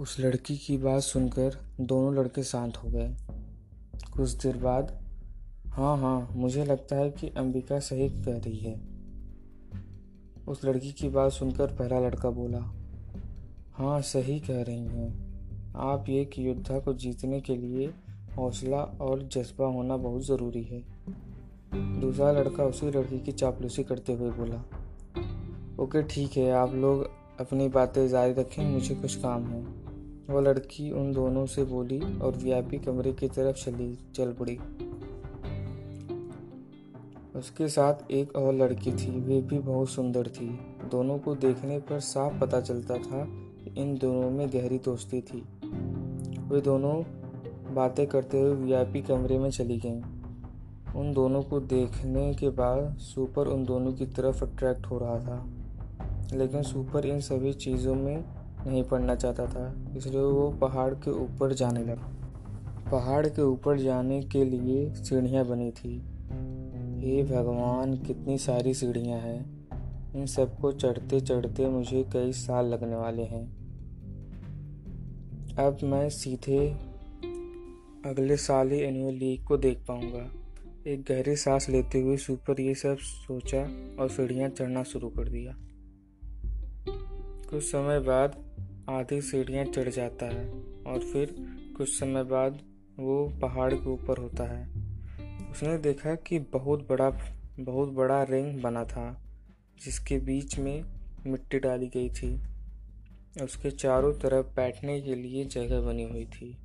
उस लड़की की बात सुनकर दोनों लड़के शांत हो गए। कुछ देर बाद हाँ हाँ मुझे लगता है कि अंबिका सही कह रही है। उस लड़की की बात सुनकर पहला लड़का बोला हाँ सही कह रही हैं। आप ये कि योद्धा को जीतने के लिए हौसला और जज्बा होना बहुत ज़रूरी है। दूसरा लड़का उसी लड़की की चापलूसी करते हुए बोला, ओके, ठीक है, आप लोग अपनी बातें जारी रखें, मुझे कुछ काम है। वह लड़की उन दोनों से बोली और वीआईपी कमरे की तरफ़ चली, चल पड़ी। उसके साथ एक और लड़की थी, वे भी बहुत सुंदर थी। दोनों को देखने पर साफ़ पता चलता था कि इन दोनों में गहरी दोस्ती थी। वे दोनों बातें करते हुए वीआईपी कमरे में चली गईं। उन दोनों को देखने के बाद सुपर उन दोनों की तरफ़ अट्रैक्ट हो रहा था। लेकिन सुपर इन सभी चीज़ों में नहीं पढ़ना चाहता था, इसलिए वो पहाड़ के ऊपर जाने लगा। पहाड़ के ऊपर जाने के लिए सीढ़ियाँ बनी थी। हे भगवान, कितनी सारी सीढ़ियाँ हैं। इन सबको चढ़ते चढ़ते मुझे कई साल लगने वाले हैं। अब मैं सीधे अगले साल ही एनुअल लीग को देख पाऊँगा। एक गहरी सांस लेते हुए सुपर ये सब सोचा और सीढ़ियाँ चढ़ना शुरू कर दिया। कुछ समय बाद आधी सीढ़ियाँ चढ़ जाता है और फिर कुछ समय बाद वो पहाड़ के ऊपर होता है। उसने देखा कि बहुत बड़ा बहुत बड़ा रिंग बना था, जिसके बीच में मिट्टी डाली गई थी। उसके चारों तरफ़ बैठने के लिए जगह बनी हुई थी।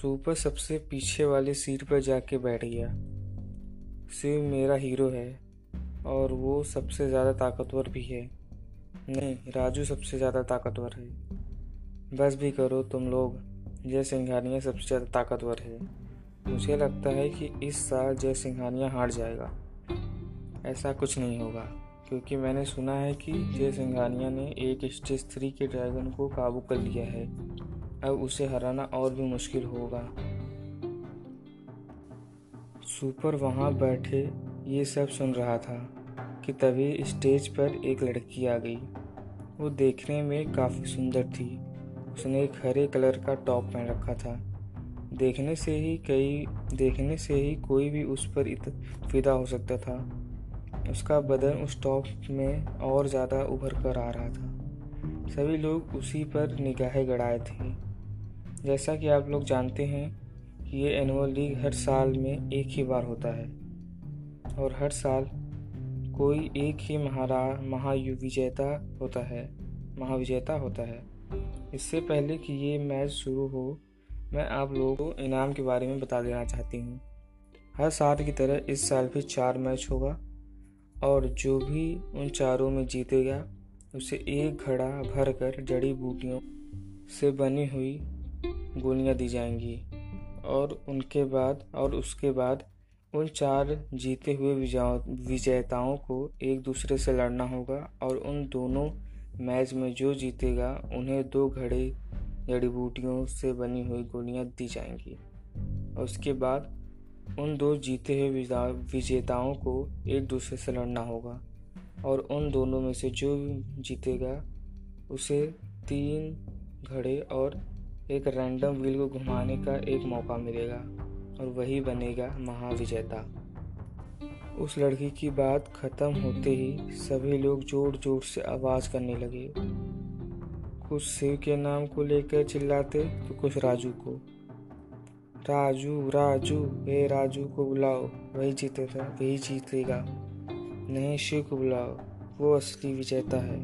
सुपर सबसे पीछे वाली सीट पर जाके बैठ गया। शिव मेरा हीरो है और वो सबसे ज़्यादा ताकतवर भी है। नहीं, राजू सबसे ज़्यादा ताकतवर है। बस भी करो तुम लोग, जय सिंघानिया सबसे ज़्यादा ताकतवर है। मुझे लगता है कि इस साल जय सिंघानिया हार जाएगा। ऐसा कुछ नहीं होगा, क्योंकि मैंने सुना है कि जय सिंघानिया ने एक स्टेज थ्री के ड्रैगन को काबू कर लिया है। अब उसे हराना और भी मुश्किल होगा। सुपर वहाँ बैठे ये सब सुन रहा था। कि तभी स्टेज पर एक लड़की आ गई। वो देखने में काफ़ी सुंदर थी। उसने एक हरे कलर का टॉप पहन रखा था। देखने से ही कई, देखने से ही कोई भी उस पर इत, फिदा हो सकता था। उसका बदन उस टॉप में और ज़्यादा उभर कर आ रहा था। सभी लोग उसी पर निगाहें गड़ाए थे। जैसा कि आप लोग जानते हैं कि ये एनुअल लीग हर साल में एक ही बार होता है। और हर साल कोई एक ही महारा, महाविजेता होता है, महाविजेता होता है। इससे पहले कि ये मैच शुरू हो, मैं आप लोगों को इनाम के बारे में बता देना चाहती हूँ। हर साल की तरह इस साल भी चार मैच होगा, और जो भी उन चारों में जीतेगा, उसे एक घड़ा भर कर जड़ी बूटियों से बनी हुई गोलियाँ दी जाएँगी, और उनके बाद, और उसके बाद उन चार जीते हुए विजेताओं को एक दूसरे से लड़ना होगा और उन दोनों मैच में जो जीतेगा, उन्हें दो घड़े जड़ी बूटियों से बनी हुई गोलियाँ दी जाएँगी। और उसके बाद उन दो जीते हुए विजेताओं को एक दूसरे से लड़ना होगा और उन दोनों में से जो जीतेगा, उसे तीन घड़े और एक रैंडम व्हील को घुमाने का एक मौका मिलेगा। और वही बनेगा महाविजेता। उस लड़की की बात खत्म होते ही सभी लोग ज़ोर ज़ोर से आवाज़ करने लगे। कुछ शिव के नाम को लेकर चिल्लाते तो कुछ राजू को। राजू राजू, हे राजू को बुलाओ, वही जीतेगा वही जीतेगा। नहीं, शिव को बुलाओ, वो असली विजेता है।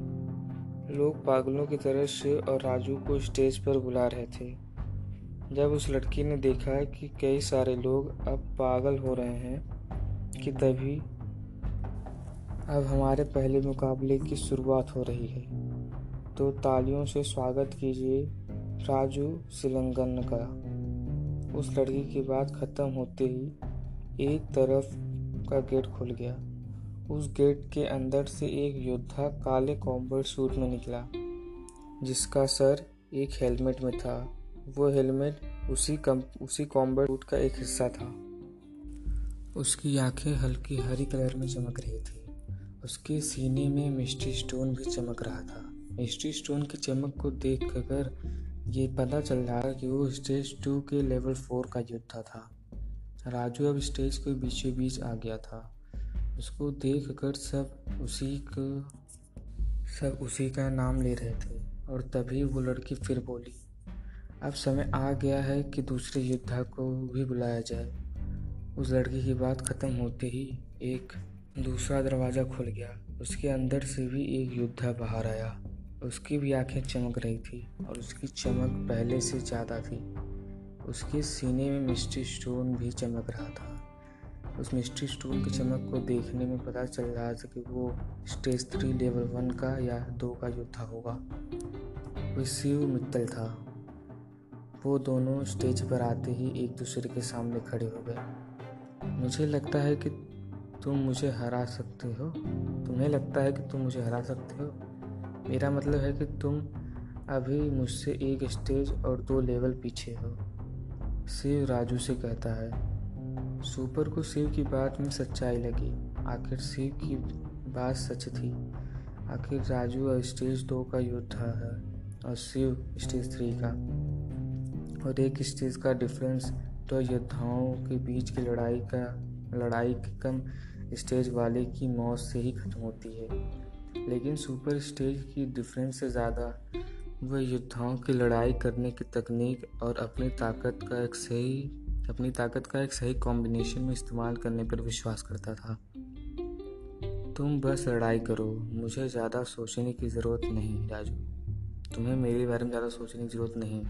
लोग पागलों की तरह शिव और राजू को स्टेज पर बुला रहे थे। जब उस लड़की ने देखा कि कई सारे लोग अब पागल हो रहे हैं, कि तभी अब हमारे पहले मुकाबले की शुरुआत हो रही है तो तालियों से स्वागत कीजिए राजू सिलंगन का। उस लड़की की बात खत्म होते ही एक तरफ़ का गेट खुल गया। उस गेट के अंदर से एक योद्धा काले कॉम्बर्ट सूट में निकला, जिसका सर एक हेलमेट में था। वो हेलमेट उसी कम, उसी कॉम्बैट सूट का एक हिस्सा था। उसकी आँखें हल्की हरी कलर में चमक रही थी। उसके सीने में मिस्ट्री स्टोन भी चमक रहा था। मिस्ट्री स्टोन की चमक को देख कर ये पता चल रहा कि वो स्टेज टू के लेवल फोर का योद्धा था। राजू अब स्टेज के बीचों बीच आ गया था। उसको देख कर सब उसी का, सब उसी का नाम ले रहे थे और तभी वो लड़की फिर बोली अब समय आ गया है कि दूसरे योद्धा को भी बुलाया जाए। उस लड़की की बात खत्म होते ही एक दूसरा दरवाज़ा खुल गया। उसके अंदर से भी एक योद्धा बाहर आया। उसकी भी आँखें चमक रही थी और उसकी चमक पहले से ज़्यादा थी। उसके सीने में मिस्ट्री स्टोन भी चमक रहा था। उस मिस्ट्री स्टोन की चमक को देखने में पता चल रहा था कि वो स्टेज थ्री लेवल वन का या दो का योद्धा होगा। वो शिव मित्तल था। वो दोनों स्टेज पर आते ही एक दूसरे के सामने खड़े हो गए। मुझे लगता है कि तुम मुझे हरा सकते हो। तुम्हें लगता है कि तुम मुझे हरा सकते हो। मेरा मतलब है कि तुम अभी मुझसे एक स्टेज और दो लेवल पीछे हो। शिव राजू से कहता है, सुपर को शिव की बात में सच्चाई लगी। आखिर शिव की बात सच थी। आखिर राजू और स्टेज दो का योद्धा है और शिव स्टेज थ्री का। और एक स्टेज का डिफरेंस तो योद्धाओं के बीच की लड़ाई का, लड़ाई कम स्टेज वाले की मौत से ही खत्म होती है। लेकिन सुपर स्टेज की डिफरेंस से ज़्यादा वह योद्धाओं की लड़ाई करने की तकनीक और अपनी ताकत का एक सही, अपनी ताकत का एक सही कॉम्बिनेशन में इस्तेमाल करने पर विश्वास करता था। तुम बस लड़ाई करो, मुझे ज़्यादा सोचने की ज़रूरत नहीं, राजू। तुम्हें मेरे बारे में ज़्यादा सोचने की ज़रूरत नहीं।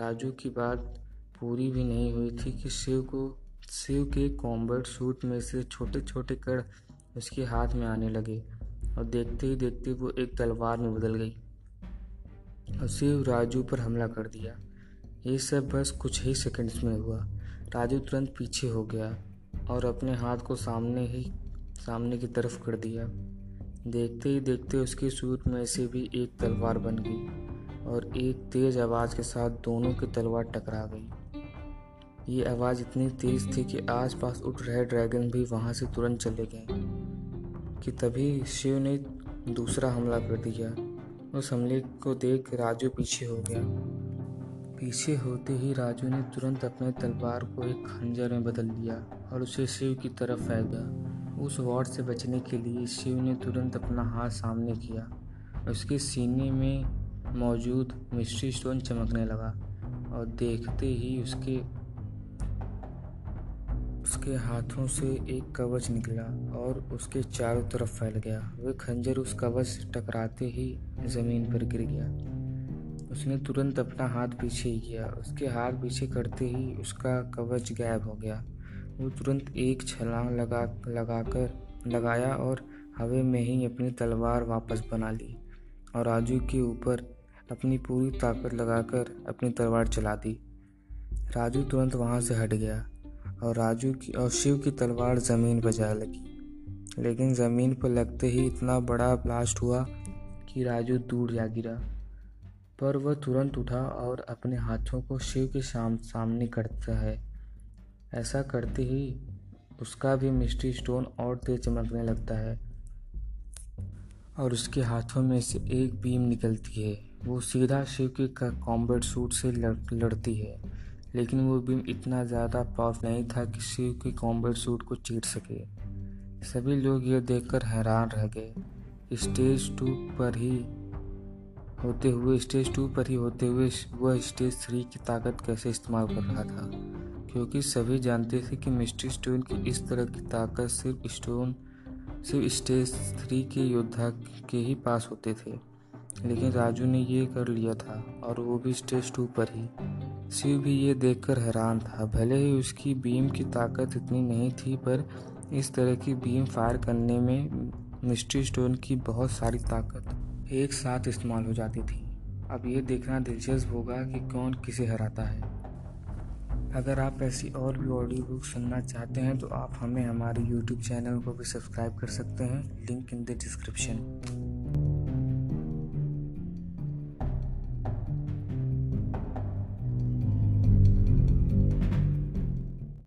राजू की बात पूरी भी नहीं हुई थी कि शिव को, शिव के कॉम्बर्ट सूट में से छोटे छोटे कड़ उसके हाथ में आने लगे और देखते ही देखते वो एक तलवार में बदल गई और शिव राजू पर हमला कर दिया। ये सब बस कुछ ही सेकंड्स में हुआ। राजू तुरंत पीछे हो गया और अपने हाथ को सामने ही, सामने की तरफ़ कर दिया। देखते ही देखते उसके सूट में से भी एक तलवार बन गई। और एक तेज आवाज़ के साथ दोनों की तलवार टकरा गई। ये आवाज़ इतनी तेज़ थी कि आसपास उठ रहे ड्रैगन भी वहाँ से तुरंत चले गए, कि तभी शिव ने दूसरा हमला कर दिया उस हमले को देख राजू पीछे हो गया। पीछे होते ही राजू ने तुरंत अपने तलवार को एक खंजर में बदल लिया और उसे शिव की तरफ़ फेंक फेंका उस वार्ड से बचने के लिए शिव ने तुरंत अपना हाथ सामने किया। उसके सीने में मौजूद मिस्ट्री स्टोन चमकने लगा और देखते ही उसके उसके हाथों से एक कवच निकला और उसके चारों तरफ़ फैल गया। वह खंजर उस कवच से टकराते ही ज़मीन पर गिर गया। उसने तुरंत अपना हाथ पीछे ही किया। उसके हाथ पीछे करते ही उसका कवच गायब हो गया। वो तुरंत एक छलांग लगा, लगाकर, लगाया और हवे में ही अपनी तलवार वापस बना ली और राजू के ऊपर अपनी पूरी ताकत लगाकर अपनी तलवार चला दी। राजू तुरंत वहाँ से हट गया और राजू की और शिव की तलवार ज़मीन पर जा लगी। लेकिन ज़मीन पर लगते ही इतना बड़ा ब्लास्ट हुआ कि राजू दूर जा गिरा। पर वह तुरंत उठा और अपने हाथों को शिव के साम, सामने करता है। ऐसा करते ही उसका भी मिस्ट्री स्टोन और तेज चमकने लगता है और उसके हाथों में से एक बीम निकलती है। वो सीधा शिव के कॉम्बेट सूट से लड़, लड़ती है। लेकिन वो बीम इतना ज़्यादा पावरफुल नहीं था कि शिव के कॉम्बेट सूट को चीर सके। सभी लोग ये देखकर हैरान रह गए। स्टेज टू पर ही होते हुए स्टेज टू पर ही होते हुए वह स्टेज थ्री की ताकत कैसे इस्तेमाल कर रहा था? क्योंकि सभी जानते थे कि मिस्ट्री स्टोन की इस तरह की ताकत सिर्फ़ स्टोन सिर्फ़ स्टेज थ्री के योद्धा के ही पास होते थे। लेकिन राजू ने ये कर लिया था और वो भी स्टेज टू पर ही। शिव भी ये देखकर हैरान था। भले ही उसकी बीम की ताकत इतनी नहीं थी, पर इस तरह की बीम फायर करने में मिस्ट्री स्टोन की बहुत सारी ताकत एक साथ इस्तेमाल हो जाती थी। अब ये देखना दिलचस्प होगा कि कौन किसे हराता है। अगर आप ऐसी और भी ऑडियो बुक सुनना चाहते हैं तो आप हमें हमारे यूट्यूब चैनल को भी सब्सक्राइब कर सकते हैं। Link in the description